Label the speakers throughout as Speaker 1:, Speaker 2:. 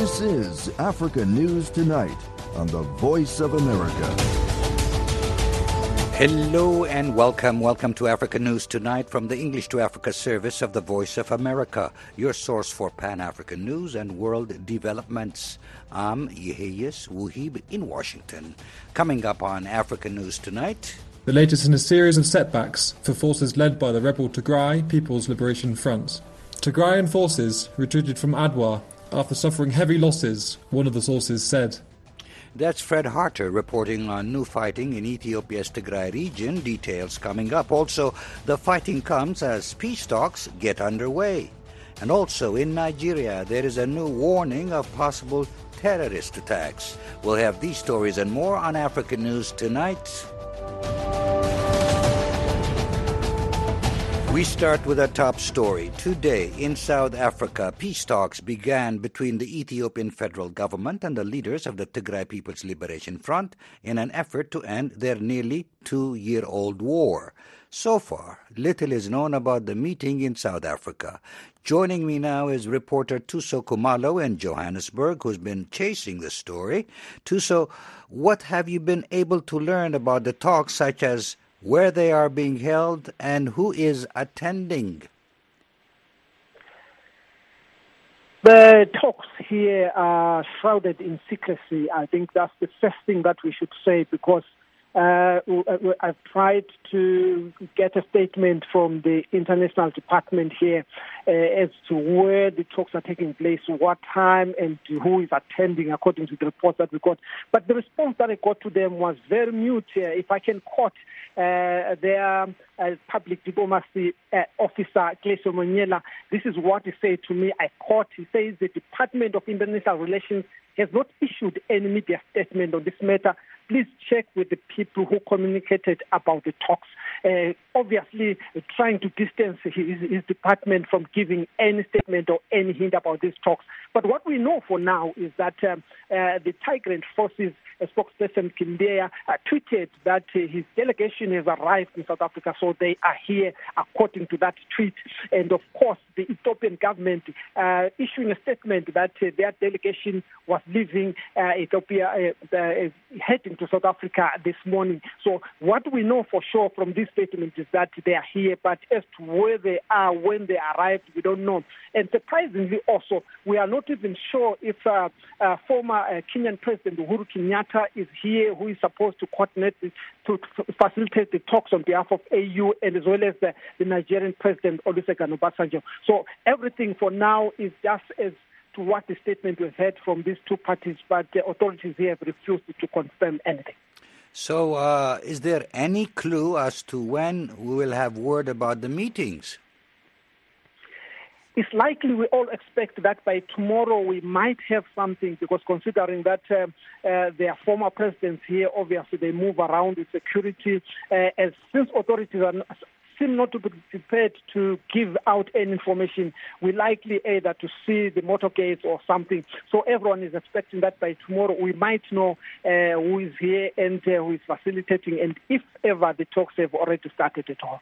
Speaker 1: This is Africa News Tonight on the Voice of America.
Speaker 2: Hello and welcome. Welcome to Africa News Tonight from the English to Africa service of the Voice of America, your source for Pan African news and world developments. I'm Yeheyes Wuhib in Washington. Coming up on Africa News Tonight.
Speaker 3: The latest in a series of setbacks for forces led by the rebel Tigray People's Liberation Front. Tigrayan forces retreated from Adwa after suffering heavy losses, one of the sources said.
Speaker 2: That's Fred Harter reporting on new fighting in Ethiopia's Tigray region. Details coming up. Also, the fighting comes as peace talks get underway. And also in Nigeria, there is a new warning of possible terrorist attacks. We'll have these stories and more on African News tonight. We start with a top story. Today in South Africa, peace talks began between the Ethiopian federal government and the leaders of the Tigray People's Liberation Front in an effort to end their nearly two year old war. So far, little is known about the meeting in South Africa. Joining me now is reporter Thuso Khumalo in Johannesburg, who's been chasing the story. Thuso, what have you been able to learn about the talks, such as where they are being held, and who is attending?
Speaker 4: The talks here are shrouded in secrecy. I think that's the first thing that we should say because uh, I've tried to get a statement from the international department here uh, as to where the talks are taking place, what time, and who is attending, according to the reports that we got. But the response that I got to them was very mute. If I can quote uh, their uh, public diplomacy uh, officer, Clayson Monyela, this is what he said to me. I quote, he says the Department of International Relations has not issued any media statement on this matter. Please check with the people who communicated about the talks. Uh, obviously, uh, trying to distance his, his, department from giving any statement or any hint about these talks. But what we know for now is that um, uh, the Tigrant Forces spokesperson Kindeya uh, tweeted that uh, his delegation has arrived in South Africa, so they are here according to that tweet. And of course, the Ethiopian government uh, issuing a statement that their delegation was leaving Ethiopia, heading to South Africa this morning. So what we know for sure from this statement is that they are here, but as to where they are when they arrived, we don't know. And surprisingly, also, we are not even sure if uh, uh, former uh, Kenyan President Uhuru Kenyatta is here, who is supposed to coordinate, to, to, facilitate the talks on behalf of AU, and as well as the, the Nigerian President Olusegun Obasanjo. So everything for now is just as to what the statement we've heard from these two parties, but the authorities here have refused to confirm anything.
Speaker 2: So, uh, is there any clue as to when we will have word about the meetings?
Speaker 4: It's likely we all expect that by tomorrow we might have something because considering that uh, uh, their former presidents here, obviously they move around with security. Uh, as since authorities are seem not to be prepared to give out any information. We're likely either to see the motorcades or something. So everyone is expecting that by tomorrow we might know uh, who is here and uh, who is facilitating, and if ever the talks have already started at all.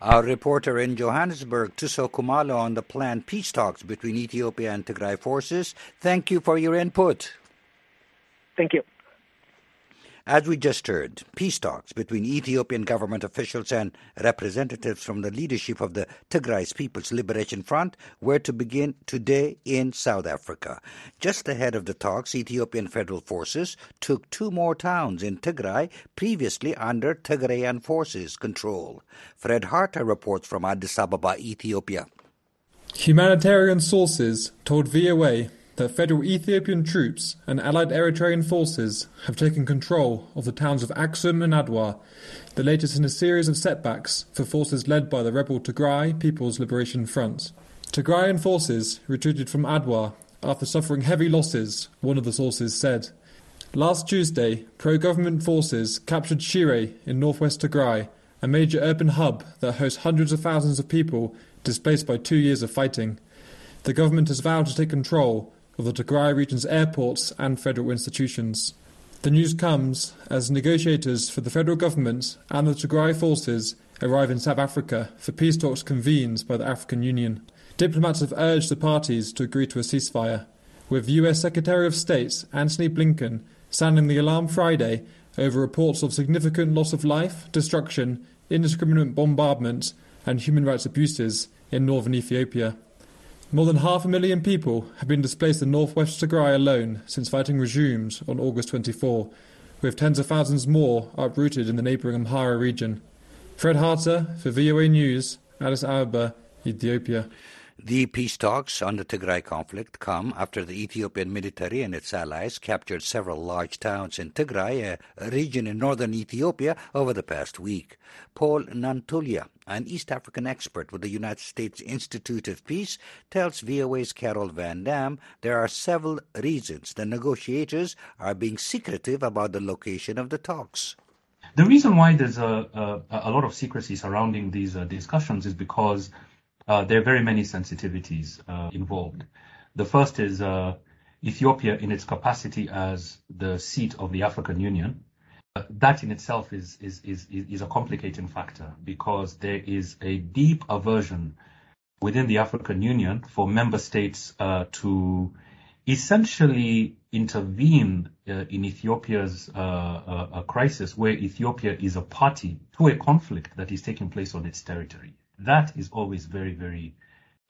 Speaker 2: Our reporter in Johannesburg, Thuso Khumalo, on the planned peace talks between Ethiopia and Tigray forces. Thank you for your input.
Speaker 4: Thank you.
Speaker 2: As we just heard, peace talks between Ethiopian government officials and representatives from the leadership of the Tigray People's Liberation Front were to begin today in South Africa. Just ahead of the talks, Ethiopian federal forces took two more towns in Tigray previously under Tigrayan forces control. Fred Harter reports from Addis Ababa, Ethiopia.
Speaker 3: Humanitarian sources told VOA that federal Ethiopian troops and allied Eritrean forces have taken control of the towns of Aksum and Adwa, the latest in a series of setbacks for forces led by the rebel Tigray People's Liberation Front. Tigrayan forces retreated from Adwa after suffering heavy losses, one of the sources said. Last Tuesday, pro government forces captured Shire in northwest Tigray, a major urban hub that hosts hundreds of thousands of people displaced by two years of fighting. The government has vowed to take control of the Tigray region's airports and federal institutions. The news comes as negotiators for the federal government and the Tigray forces arrive in South Africa for peace talks convened by the African Union. Diplomats have urged the parties to agree to a ceasefire. with US Secretary of State Antony Blinken sounding the alarm Friday over reports of significant loss of life, destruction, indiscriminate bombardment, and human rights abuses in northern Ethiopia. More than half a million people have been displaced in northwest Tigray alone since fighting resumed on August 24, with tens of thousands more uprooted in the neighbouring Amhara region. Fred Harter for VOA News, Addis Ababa, Ethiopia.
Speaker 2: The peace talks on the Tigray conflict come after the Ethiopian military and its allies captured several large towns in Tigray, a region in northern Ethiopia, over the past week. Paul Nantulya, an East African expert with the United States Institute of Peace, tells VOA's Carol Van Dam there are several reasons the negotiators are being secretive about the location of the talks.
Speaker 5: The reason why there's a, a, a lot of secrecy surrounding these uh, discussions is because uh, there are very many sensitivities uh, involved. The first is uh, Ethiopia in its capacity as the seat of the African Union. Uh, that in itself is, is, is, is a complicating factor because there is a deep aversion within the African Union for member states uh, to essentially intervene uh, in Ethiopia's crisis where Ethiopia is a party to a conflict that is taking place on its territory that is always very, very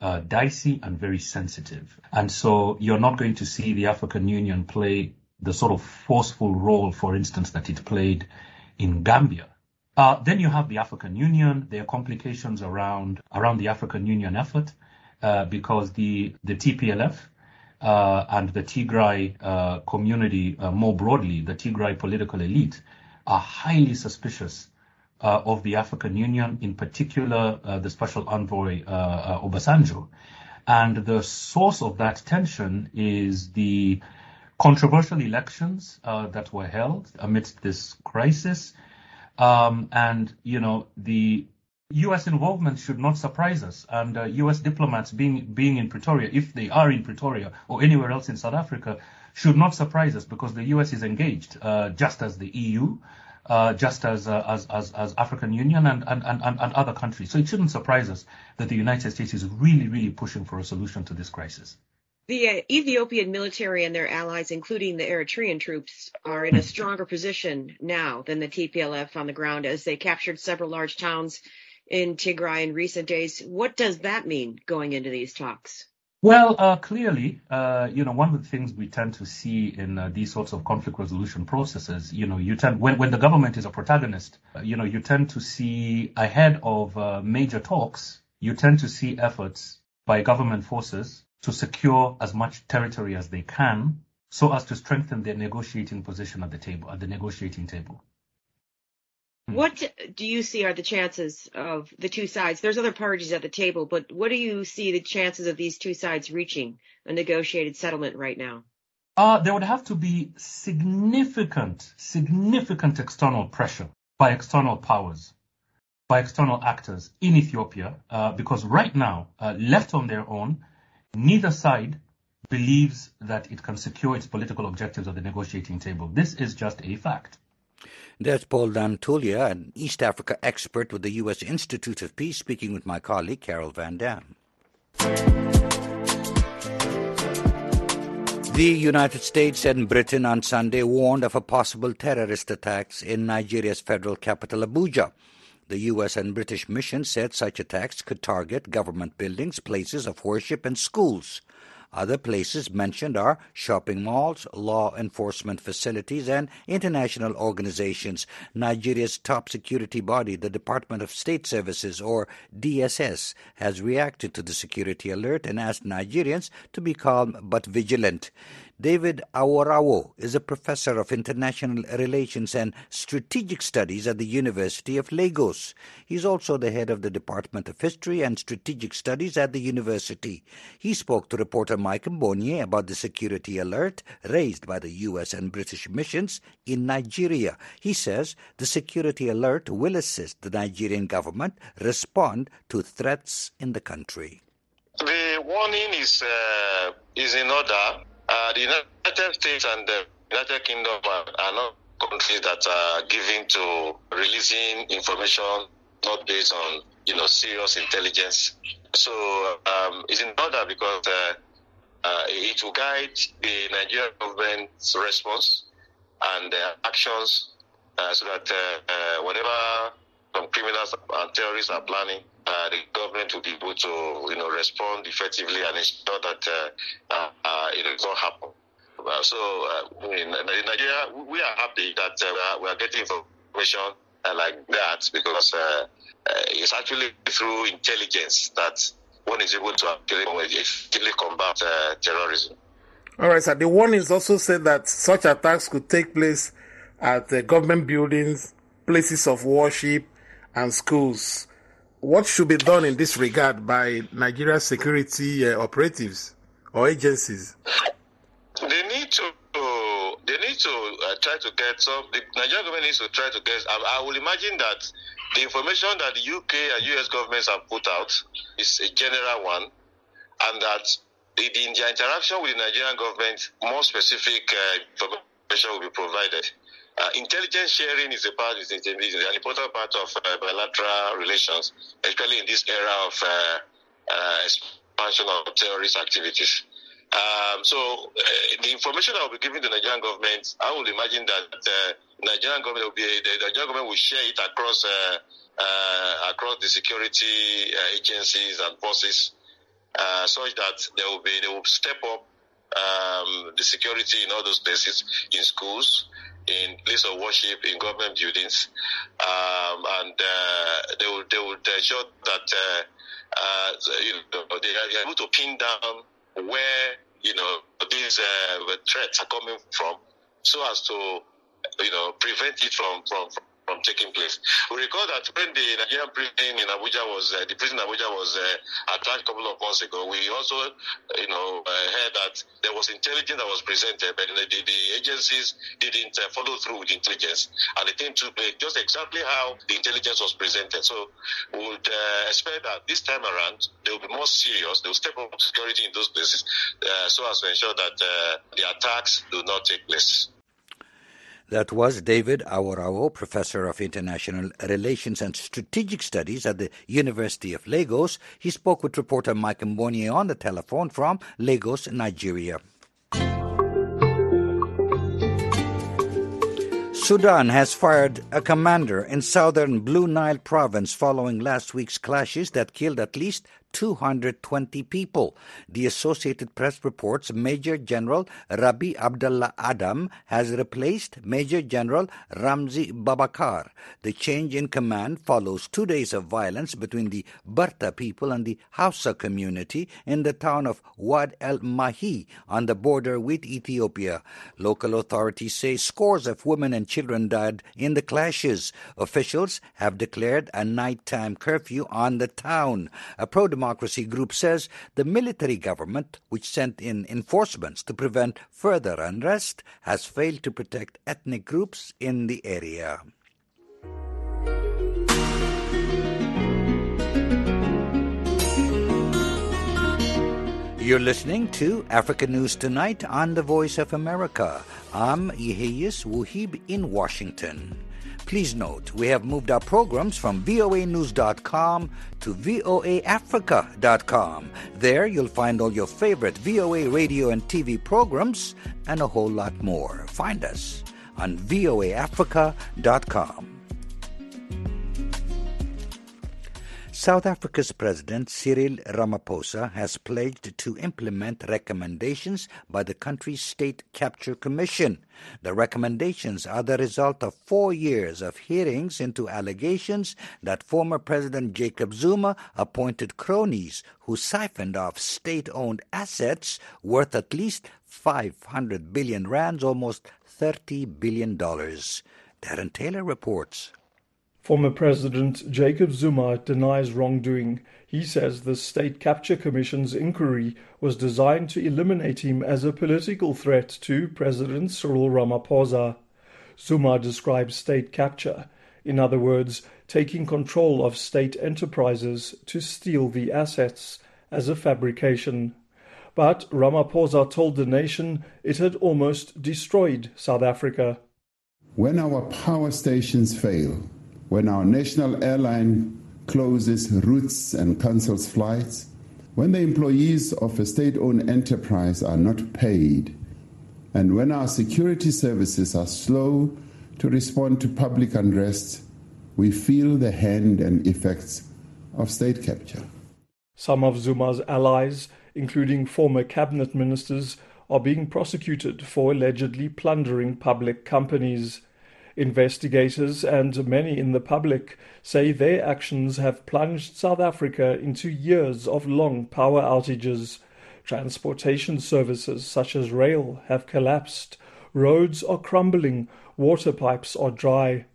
Speaker 5: uh, dicey and very sensitive. And so you're not going to see the African Union play the sort of forceful role, for instance, that it played in Gambia. Uh, then you have the African Union. There are complications around around the African Union effort uh, because the the TPLF uh, and the Tigray uh, community uh, more broadly, the Tigray political elite, are highly suspicious of the African Union, in particular uh, the Special Envoy uh, Obasanjo. And the source of that tension is the controversial elections that were held amidst this crisis. Um, and, you know, the U.S. involvement should not surprise us. And uh, U.S. diplomats being being in Pretoria, if they are in Pretoria or anywhere else in South Africa, should not surprise us because the U.S. is engaged, uh, just as the EU, uh, just as, uh, as, as, as African Union and, and, and, and other countries. So it shouldn't surprise us that the United States is really, really pushing for a solution to this crisis.
Speaker 6: The uh, Ethiopian military and their allies, including the Eritrean troops, are in a stronger position now than the TPLF on the ground as they captured several large towns in Tigray in recent days. What does that mean going into these talks?
Speaker 5: Well, uh, clearly, uh, you know, one of the things we tend to see in uh, these sorts of conflict resolution processes, you know, you tend when when the government is a protagonist, uh, you know, you tend to see ahead of uh, major talks, you tend to see efforts by government forces to secure as much territory as they can, so as to strengthen their negotiating position at the table, at the negotiating table.
Speaker 6: Hmm. What do you see are the chances of the two sides? There's other parties at the table, but what do you see the chances of these two sides reaching a negotiated settlement right now?
Speaker 5: Uh, there would have to be significant, significant external pressure by external powers, by external actors in Ethiopia, uh, because right now, uh, left on their own, neither side believes that it can secure its political objectives at the negotiating table. This is just a fact.
Speaker 2: There's Paul Nantulya, an East Africa expert with the U.S. Institute of Peace, speaking with my colleague Carol Van Dam. The United States and Britain on Sunday warned of a possible terrorist attacks in Nigeria's federal capital, Abuja. The U.S. and British mission said such attacks could target government buildings, places of worship, and schools. Other places mentioned are shopping malls, law enforcement facilities, and international organizations. Nigeria's top security body, the Department of State Services, or DSS, has reacted to the security alert and asked Nigerians to be calm but vigilant. David Aworawo is a professor of international relations and strategic studies at the University of Lagos. He's also the head of the Department of History and Strategic Studies at the university. He spoke to reporter Mike Mbonye about the security alert raised by the U.S. and British missions in Nigeria. He says the security alert will assist the Nigerian government respond to threats in the country.
Speaker 7: The warning is uh, is in order uh, the United States and the United Kingdom are, are not countries that are giving to releasing information not based on you know serious intelligence. So um, it's in because uh, uh, it will guide the Nigerian government's response and their actions uh, so that uh, uh, whatever some criminals and terrorists are planning, uh, the government will be able to, you know, respond effectively and ensure that uh, uh, uh, it does not happen. Uh, so uh, in Nigeria, we are happy that we are getting information like that because it's actually through intelligence that one is able to actually combat terrorism.
Speaker 8: All right, sir. The warnings also said that such attacks could take place at government buildings, places of worship, and schools. What should be done in this regard by Nigeria security uh, operatives or agencies?
Speaker 7: They need to. They need to uh, try to get some. The Nigerian government needs to try to get. I, I will imagine that the information that the UK and US governments have put out is a general one, and that in their interaction with the Nigerian government, more specific uh, information will be provided. Uh, intelligence sharing is a part, is, is an important part of uh, bilateral relations, especially in this era of uh, uh expansion of terrorist activities. Um, so uh, the information I will be giving to the Nigerian government, I would imagine that the Nigerian government will be the Nigerian government will share it across across the security agencies and forces, such that they will be they will step up um, the security in all those places in schools in place of worship in government buildings, um, and uh, they would they would ensure that uh, uh, you know, they are able to pin down where you know these uh, threats are coming from, so as to you know prevent it from from, from from taking place. We recall that when the Nigerian prison in Abuja was, uh, the prison in Abuja was uh, attacked a couple of months ago, we also, you know, uh, heard that there was intelligence that was presented, but the, the agencies didn't uh, follow through with intelligence. And the thing took place just exactly how the intelligence was presented. So we would uh, expect that this time around, they will be more serious. They will step up security in those places uh, so as to ensure that the attacks do not take place.
Speaker 2: That was David Aworawo, Professor of International Relations and Strategic Studies at the University of Lagos. He spoke with reporter Mike Mbonye on the telephone from Lagos, Nigeria. Sudan has fired a commander in southern Blue Nile province following last week's clashes that killed at least 220 people. The Associated Press reports Major General Rabi Abdullah Adam has replaced Major General Ramzi Babakar. The change in command follows two days of violence between the Berta people and the Hausa community in the town of Wad el Mahi on the border with Ethiopia. Local authorities say scores of women and children died in the clashes. Officials have declared a nighttime curfew on the town. A pro Democracy Group says the military government, which sent in enforcements to prevent further unrest, has failed to protect ethnic groups in the area. You're listening to Africa News Tonight on the Voice of America. I'm Yeheyes Wuhib in Washington. Please note, we have moved our programs from voanews.com to voaafrica.com. There you'll find all your favorite VOA radio and TV programs and a whole lot more. Find us on voaafrica.com. South Africa's President Cyril Ramaphosa has pledged to implement recommendations by the country's State Capture Commission. The recommendations are the result of four years of hearings into allegations that former President Jacob Zuma appointed cronies who siphoned off state owned assets worth at least 500 billion rands, almost $30 billion. Darren Taylor reports.
Speaker 9: Former President Jacob Zuma denies wrongdoing. He says the State Capture Commission's inquiry was designed to eliminate him as a political threat to President Cyril Ramaphosa. Zuma describes state capture, in other words, taking control of state enterprises to steal the assets, as a fabrication. But Ramaphosa told the nation it had almost destroyed South Africa.
Speaker 10: When our power stations fail, when our national airline closes routes and cancels flights, When the employees of a state owned enterprise are not paid, and when our security services are slow to respond to public unrest, we feel the hand and effects of state capture.
Speaker 9: Some of Zuma's allies, including former cabinet ministers, are being prosecuted for allegedly plundering public companies. Investigators and many in the public say their actions have plunged South Africa into years of long power outages. Transportation services such as rail have collapsed, roads are crumbling, water pipes are dry.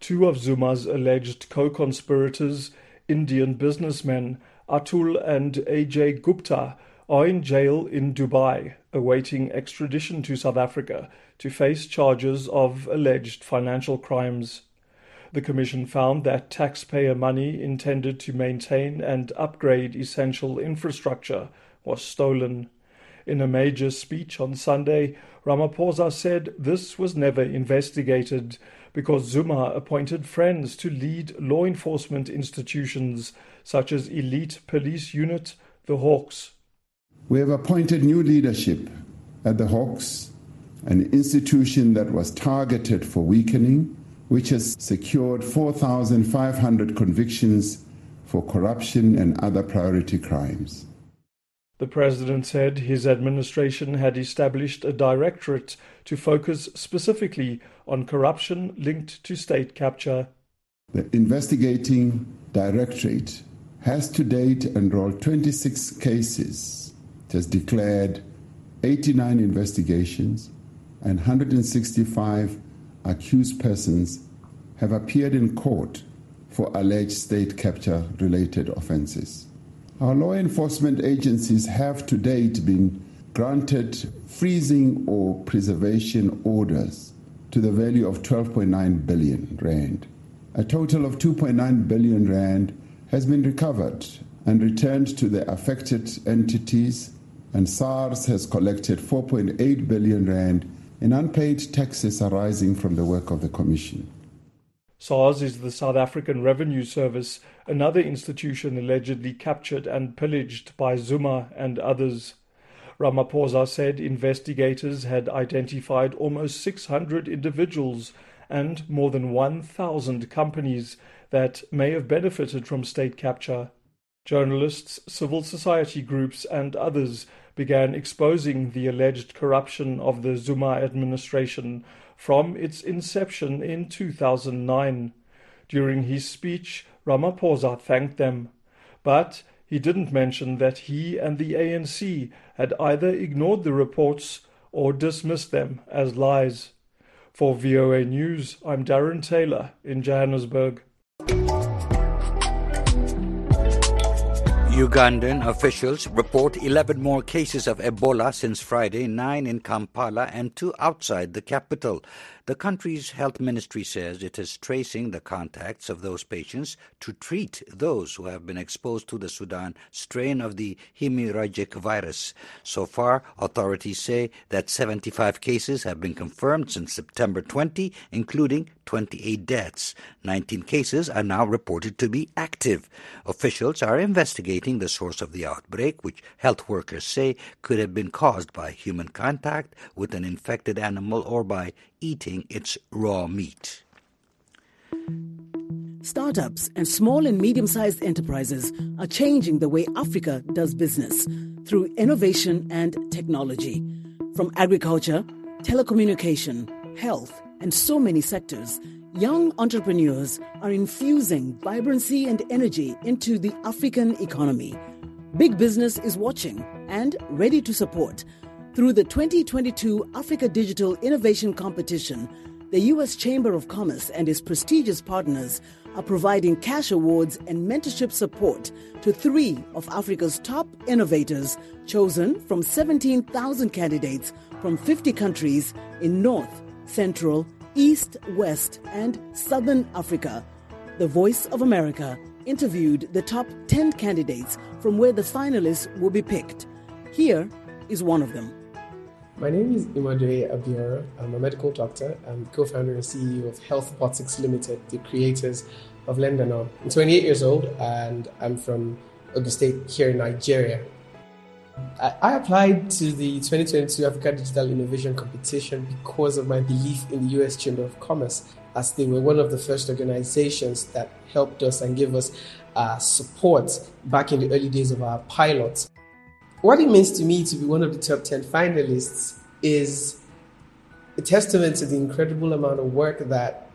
Speaker 9: Two of Zuma's alleged co conspirators, Indian businessmen Atul and Ajay Gupta, are in jail in Dubai, awaiting extradition to South Africa to face charges of alleged financial crimes. The Commission found that taxpayer money intended to maintain and upgrade essential infrastructure was stolen. In a major speech on Sunday, Ramaphosa said this was never investigated because Zuma appointed friends to lead law enforcement institutions such as Elite Police Unit, the Hawks.
Speaker 10: We have appointed new leadership at the Hawks, an institution that was targeted for weakening, which has secured 4,500 convictions for corruption and other priority crimes.
Speaker 9: The president said his administration had established a directorate to focus specifically on corruption linked to state capture.
Speaker 10: The investigating directorate has to date enrolled 26 cases, it has declared 89 investigations, and 165 accused persons have appeared in court for alleged state capture related offenses. Our law enforcement agencies have to date been granted freezing or preservation orders to the value of 12.9 billion rand. A total of 2.9 billion rand has been recovered and returned to the affected entities, and SARS has collected 4.8 billion rand in unpaid taxes arising from the work of the Commission.
Speaker 9: SARS is the South African Revenue Service, another institution allegedly captured and pillaged by Zuma and others. Ramaphosa said investigators had identified almost 600 individuals and more than 1,000 companies that may have benefited from state capture. Journalists, civil society groups, and others began exposing the alleged corruption of the Zuma administration from its inception in 2009. During his speech, Ramaphosa thanked them, but he didn't mention that he and the ANC had either ignored the reports or dismissed them as lies. For VOA News, I'm Darren Taylor in Johannesburg.
Speaker 2: Ugandan officials report 11 more cases of Ebola since Friday, nine in Kampala and two outside the capital. The country's health ministry says it is tracing the contacts of those patients to treat those who have been exposed to the Sudan strain of the hemorrhagic virus. So far, authorities say that 75 cases have been confirmed since September 20, including 28 deaths. 19 cases are now reported to be active. Officials are investigating the source of the outbreak, which health workers say could have been caused by human contact with an infected animal or by eating its raw meat.
Speaker 11: Startups and small and medium sized enterprises are changing the way Africa does business through innovation and technology. From agriculture, telecommunication, health, and so many sectors, young entrepreneurs are infusing vibrancy and energy into the African economy. Big business is watching and ready to support through the 2022 Africa Digital Innovation Competition, the U.S. Chamber of Commerce and its prestigious partners are providing cash awards and mentorship support to three of Africa's top innovators chosen from 17,000 candidates from 50 countries in North, Central, East, West, and Southern Africa. The Voice of America interviewed the top 10 candidates from where the finalists will be picked. Here is one of them.
Speaker 12: My name is Imadre Abioro. I'm a medical doctor. I'm co-founder and CEO of Health Botics Limited, the creators of Lend an Arm. I'm 28 years old and I'm from Ogun State here in Nigeria. I, I applied to the 2022 Africa Digital Innovation Competition because of my belief in the US Chamber of Commerce, as they were one of the first organizations that helped us and gave us uh, support back in the early days of our pilot. What it means to me to be one of the top 10 finalists is a testament to the incredible amount of work that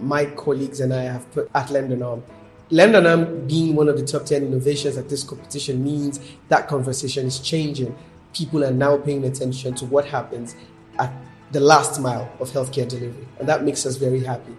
Speaker 12: my colleagues and I have put at Lend an Arm. Lendanam being one of the top 10 innovations at this competition means that conversation is changing. People are now paying attention to what happens at the last mile of healthcare delivery, and that makes us very happy.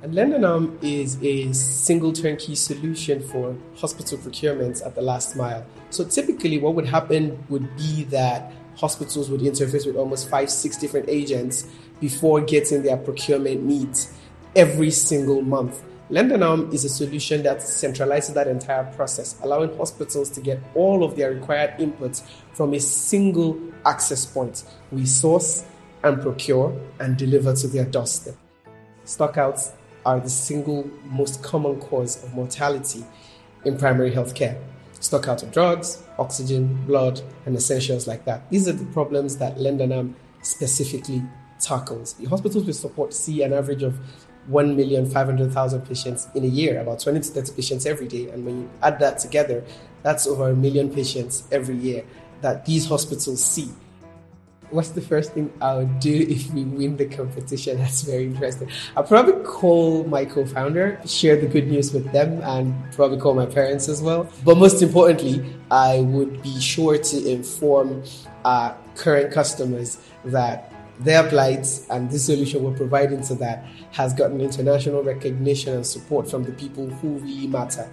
Speaker 12: And Lend an Arm is a single turnkey solution for hospital procurements at the last mile. So typically, what would happen would be that hospitals would interface with almost five, six different agents before getting their procurement needs every single month. Lend an Arm is a solution that centralizes that entire process, allowing hospitals to get all of their required inputs from a single access point. We source and procure and deliver to their doorstep. Stockouts are the single most common cause of mortality in primary health care. Stock out of drugs, oxygen, blood, and essentials like that. These are the problems that Lend an Arm specifically tackles. The hospitals we support see an average of 1,500,000 patients in a year, about 20 to 30 patients every day. And when you add that together, that's over a million patients every year that these hospitals see. What's the first thing I would do if we win the competition? That's very interesting. I'll probably call my co founder, share the good news with them, and probably call my parents as well. But most importantly, I would be sure to inform our current customers that their plight and this solution we're providing to that has gotten international recognition and support from the people who really matter.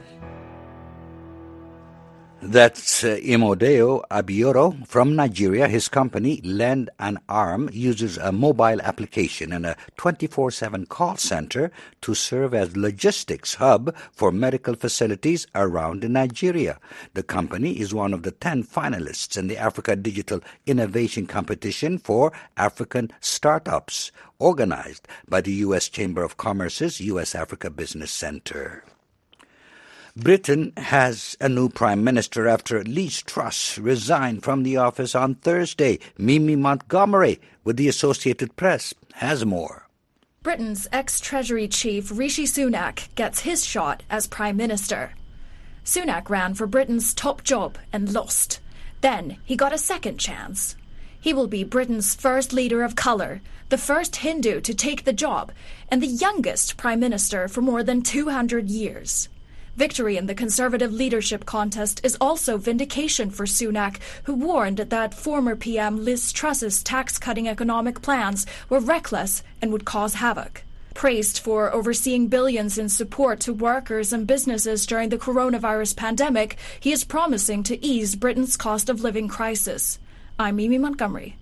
Speaker 2: That's uh, Imodeo Abioro from Nigeria. His company, Lend an Arm, uses a mobile application and a 24 7 call center to serve as logistics hub for medical facilities around Nigeria. The company is one of the 10 finalists in the Africa Digital Innovation Competition for African Startups, organized by the U.S. Chamber of Commerce's U.S. Africa Business Center. Britain has a new Prime Minister after Liz Truss resigned from the office on Thursday. Mimi Montgomery with the Associated Press has more.
Speaker 13: Britain's ex Treasury Chief Rishi Sunak gets his shot as Prime Minister. Sunak ran for Britain's top job and lost. Then he got a second chance. He will be Britain's first leader of colour, the first Hindu to take the job, and the youngest Prime Minister for more than 200 years. Victory in the Conservative leadership contest is also vindication for Sunak, who warned that former PM Liz Truss's tax cutting economic plans were reckless and would cause havoc. Praised for overseeing billions in support to workers and businesses during the coronavirus pandemic, he is promising to ease Britain's cost of living crisis. I'm Mimi Montgomery.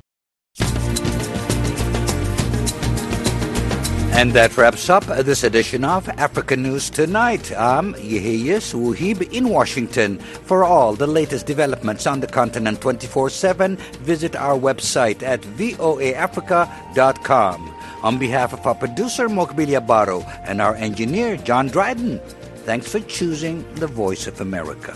Speaker 2: And that wraps up this edition of African News Tonight. I'm Yeheyes Wuhib in Washington. For all the latest developments on the continent 24 7, visit our website at voaafrica.com. On behalf of our producer, Mokbilia Baro, and our engineer, John Dryden, thanks for choosing the Voice of America.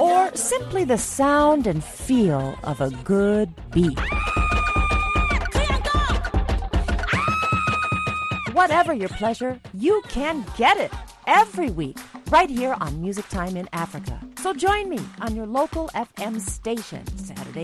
Speaker 14: Or simply the sound and feel of a good beat. Whatever your pleasure, you can get it every week right here on Music Time in Africa. So join me on your local FM stations